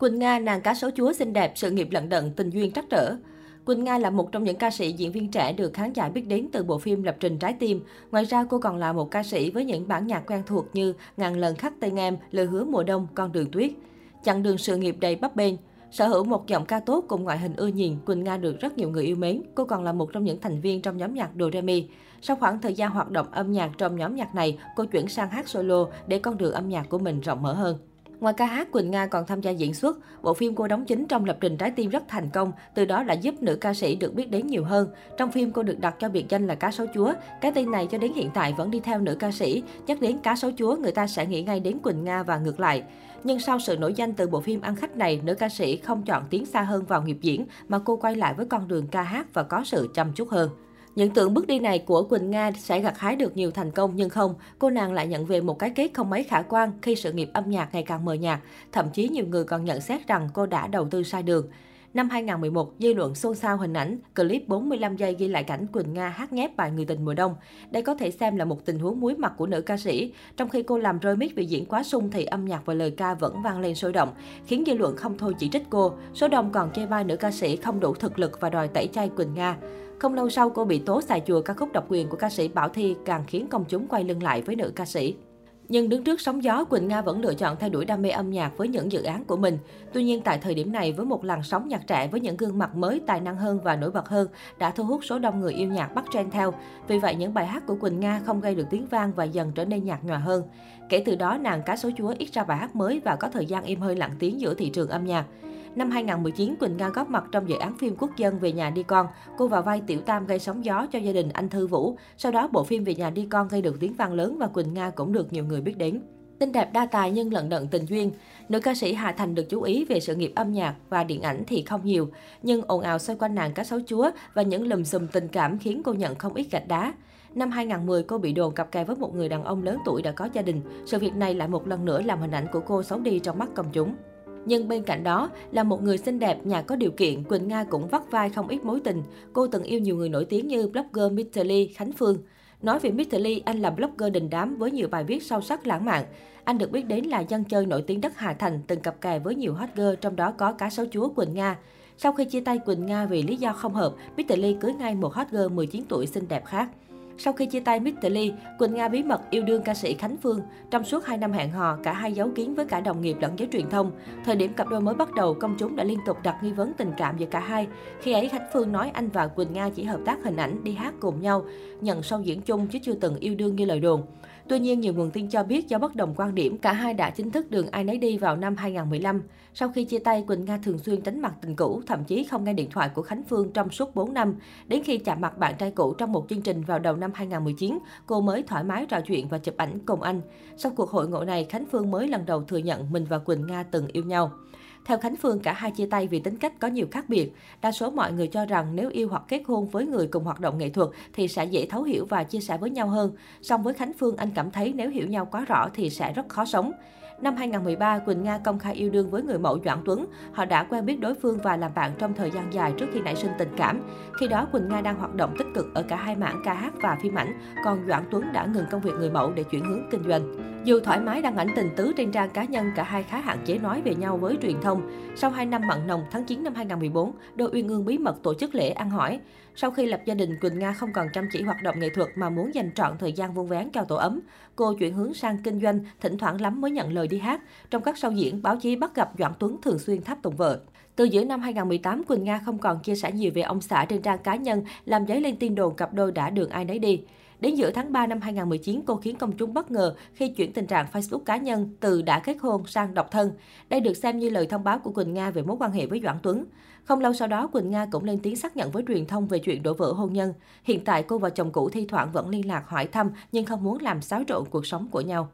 Quỳnh Nga, nàng cá sấu chúa xinh đẹp, sự nghiệp lận đận, tình duyên trắc trở. Quỳnh Nga là một trong những ca sĩ diễn viên trẻ được khán giả biết đến từ bộ phim Lập trình trái tim. Ngoài ra, cô còn là một ca sĩ với những bản nhạc quen thuộc như Ngàn lần khắc tên em, Lời hứa mùa đông, Con đường tuyết. Chặng đường sự nghiệp đầy bấp bênh, Sở hữu một giọng ca tốt cùng ngoại hình ưa nhìn, Quỳnh Nga được rất nhiều người yêu mến. Cô còn là một trong những thành viên trong nhóm nhạc Doremi. Sau khoảng thời gian hoạt động âm nhạc trong nhóm nhạc này, cô chuyển sang hát solo để con đường âm nhạc của mình rộng mở hơn. Ngoài ca hát, Quỳnh Nga còn tham gia diễn xuất. Bộ phim cô đóng chính trong lập trình trái tim rất thành công, từ đó đã giúp nữ ca sĩ được biết đến nhiều hơn. Trong phim, cô được đặt cho biệt danh là cá sấu chúa. Cái tên này cho đến hiện tại vẫn đi theo nữ ca sĩ. Nhắc đến cá sấu chúa, người ta sẽ nghĩ ngay đến Quỳnh Nga và ngược lại. Nhưng sau sự nổi danh từ bộ phim ăn khách này, nữ ca sĩ không chọn tiến xa hơn vào nghiệp diễn, mà cô quay lại với con đường ca hát và có sự chăm chút hơn. Những tưởng bước đi này của Quỳnh Nga sẽ gặt hái được nhiều thành công nhưng không, cô nàng lại nhận về một cái kết không mấy khả quan khi sự nghiệp âm nhạc ngày càng mờ nhạt. Thậm chí nhiều người còn nhận xét rằng cô đã đầu tư sai đường. Năm 2011, dư luận xôn xao hình ảnh clip 45 giây ghi lại cảnh Quỳnh Nga hát nhép bài Người tình mùa đông. Đây có thể xem là một tình huống muối mặt của nữ ca sĩ. Trong khi cô làm rơi mic vì diễn quá sung thì âm nhạc và lời ca vẫn vang lên sôi động, khiến dư luận không thôi chỉ trích cô. Số đông còn chê bai nữ ca sĩ không đủ thực lực và đòi tẩy chay Quỳnh Nga. Không lâu sau, cô bị tố xài chùa ca khúc độc quyền của ca sĩ Bảo Thi càng khiến công chúng quay lưng lại với nữ ca sĩ. Nhưng đứng trước sóng gió, Quỳnh Nga vẫn lựa chọn thay đổi đam mê âm nhạc với những dự án của mình. Tuy nhiên, tại thời điểm này, với một làn sóng nhạc trẻ với những gương mặt mới, tài năng hơn và nổi bật hơn, đã thu hút số đông người yêu nhạc bắt trend theo. Vì vậy, những bài hát của Quỳnh Nga không gây được tiếng vang và dần trở nên nhạt nhòa hơn. Kể từ đó, nàng cá số chúa ít ra bài hát mới và có thời gian im hơi lặng tiếng giữa thị trường âm nhạc. Năm 2019, Quỳnh Nga góp mặt trong dự án phim quốc dân Về nhà đi con. Cô vào vai Tiểu Tam gây sóng gió cho gia đình anh Thư Vũ. Sau đó, bộ phim Về nhà đi con gây được tiếng vang lớn và Quỳnh Nga cũng được nhiều người biết đến. Xinh đẹp đa tài nhưng lận đận tình duyên. Nữ ca sĩ Hà Thành được chú ý về sự nghiệp âm nhạc và điện ảnh thì không nhiều, nhưng ồn ào xoay quanh nàng cá sấu chúa và những lùm xùm tình cảm khiến cô nhận không ít gạch đá. Năm 2010, cô bị đồn cặp kè với một người đàn ông lớn tuổi đã có gia đình. Sự việc này lại một lần nữa làm hình ảnh của cô xấu đi trong mắt công chúng. Nhưng bên cạnh đó, là một người xinh đẹp, nhà có điều kiện, Quỳnh Nga cũng vắt vai không ít mối tình. Cô từng yêu nhiều người nổi tiếng như blogger Mr. Lee, Khánh Phương. Nói về Mr. Lee, anh là blogger đình đám với nhiều bài viết sâu sắc lãng mạn. Anh được biết đến là dân chơi nổi tiếng đất Hà Thành, từng cặp kè với nhiều hot girl, trong đó có cá sấu chúa Quỳnh Nga. Sau khi chia tay Quỳnh Nga vì lý do không hợp, Mr. Lee cưới ngay một hot girl 19 tuổi xinh đẹp khác. Sau khi chia tay Mr. Lee, Quỳnh Nga bí mật yêu đương ca sĩ Khánh Phương. Trong suốt 2 năm hẹn hò, cả hai giấu kiến với cả đồng nghiệp lẫn giới truyền thông. Thời điểm cặp đôi mới bắt đầu, công chúng đã liên tục đặt nghi vấn tình cảm giữa cả hai. Khi ấy, Khánh Phương nói anh và Quỳnh Nga chỉ hợp tác hình ảnh, đi hát cùng nhau, nhận sâu diễn chung chứ chưa từng yêu đương như lời đồn. Tuy nhiên, nhiều nguồn tin cho biết do bất đồng quan điểm, cả hai đã chính thức đường ai nấy đi vào năm 2015. Sau khi chia tay, Quỳnh Nga thường xuyên tránh mặt tình cũ, thậm chí không nghe điện thoại của Khánh Phương trong suốt 4 năm. Đến khi chạm mặt bạn trai cũ trong một chương trình vào đầu năm năm 2019, cô mới thoải mái trò chuyện và chụp ảnh cùng anh. Sau cuộc hội ngộ này, Khánh Phương mới lần đầu thừa nhận mình và Quỳnh Nga từng yêu nhau. Theo Khánh Phương, cả hai chia tay vì tính cách có nhiều khác biệt. Đa số mọi người cho rằng nếu yêu hoặc kết hôn với người cùng hoạt động nghệ thuật thì sẽ dễ thấu hiểu và chia sẻ với nhau hơn. Song với Khánh Phương, anh cảm thấy nếu hiểu nhau quá rõ thì sẽ rất khó sống. Năm 2013, Quỳnh Nga công khai yêu đương với người mẫu Doãn Tuấn. Họ đã quen biết đối phương và làm bạn trong thời gian dài trước khi nảy sinh tình cảm. Khi đó, Quỳnh Nga đang hoạt động tích cực ở cả hai mảng ca hát và phim ảnh, còn Doãn Tuấn đã ngừng công việc người mẫu để chuyển hướng kinh doanh. Dù thoải mái đăng ảnh tình tứ trên trang cá nhân, cả hai khá hạn chế nói về nhau với truyền thông. Sau 2 năm mặn nồng, tháng 9 năm 2014, đôi Uyên Ương bí mật tổ chức lễ ăn hỏi. Sau khi lập gia đình, Quỳnh Nga không còn chăm chỉ hoạt động nghệ thuật mà muốn dành trọn thời gian vuông vén cho tổ ấm. Cô chuyển hướng sang kinh doanh, thỉnh thoảng lắm mới nhận lời đi hát. Trong các show diễn, báo chí bắt gặp Doãn Tuấn thường xuyên tháp tùng vợ. Từ giữa năm 2018, Quỳnh Nga không còn chia sẻ nhiều về ông xã trên trang cá nhân, làm dấy lên tin đồn cặp đôi đã đường ai nấy đi. Đến giữa tháng 3 năm 2019, cô khiến công chúng bất ngờ khi chuyển tình trạng Facebook cá nhân từ đã kết hôn sang độc thân. Đây được xem như lời thông báo của Quỳnh Nga về mối quan hệ với Doãn Tuấn. Không lâu sau đó, Quỳnh Nga cũng lên tiếng xác nhận với truyền thông về chuyện đổ vỡ hôn nhân. Hiện tại cô và chồng cũ thi thoảng vẫn liên lạc hỏi thăm nhưng không muốn làm xáo trộn cuộc sống của nhau.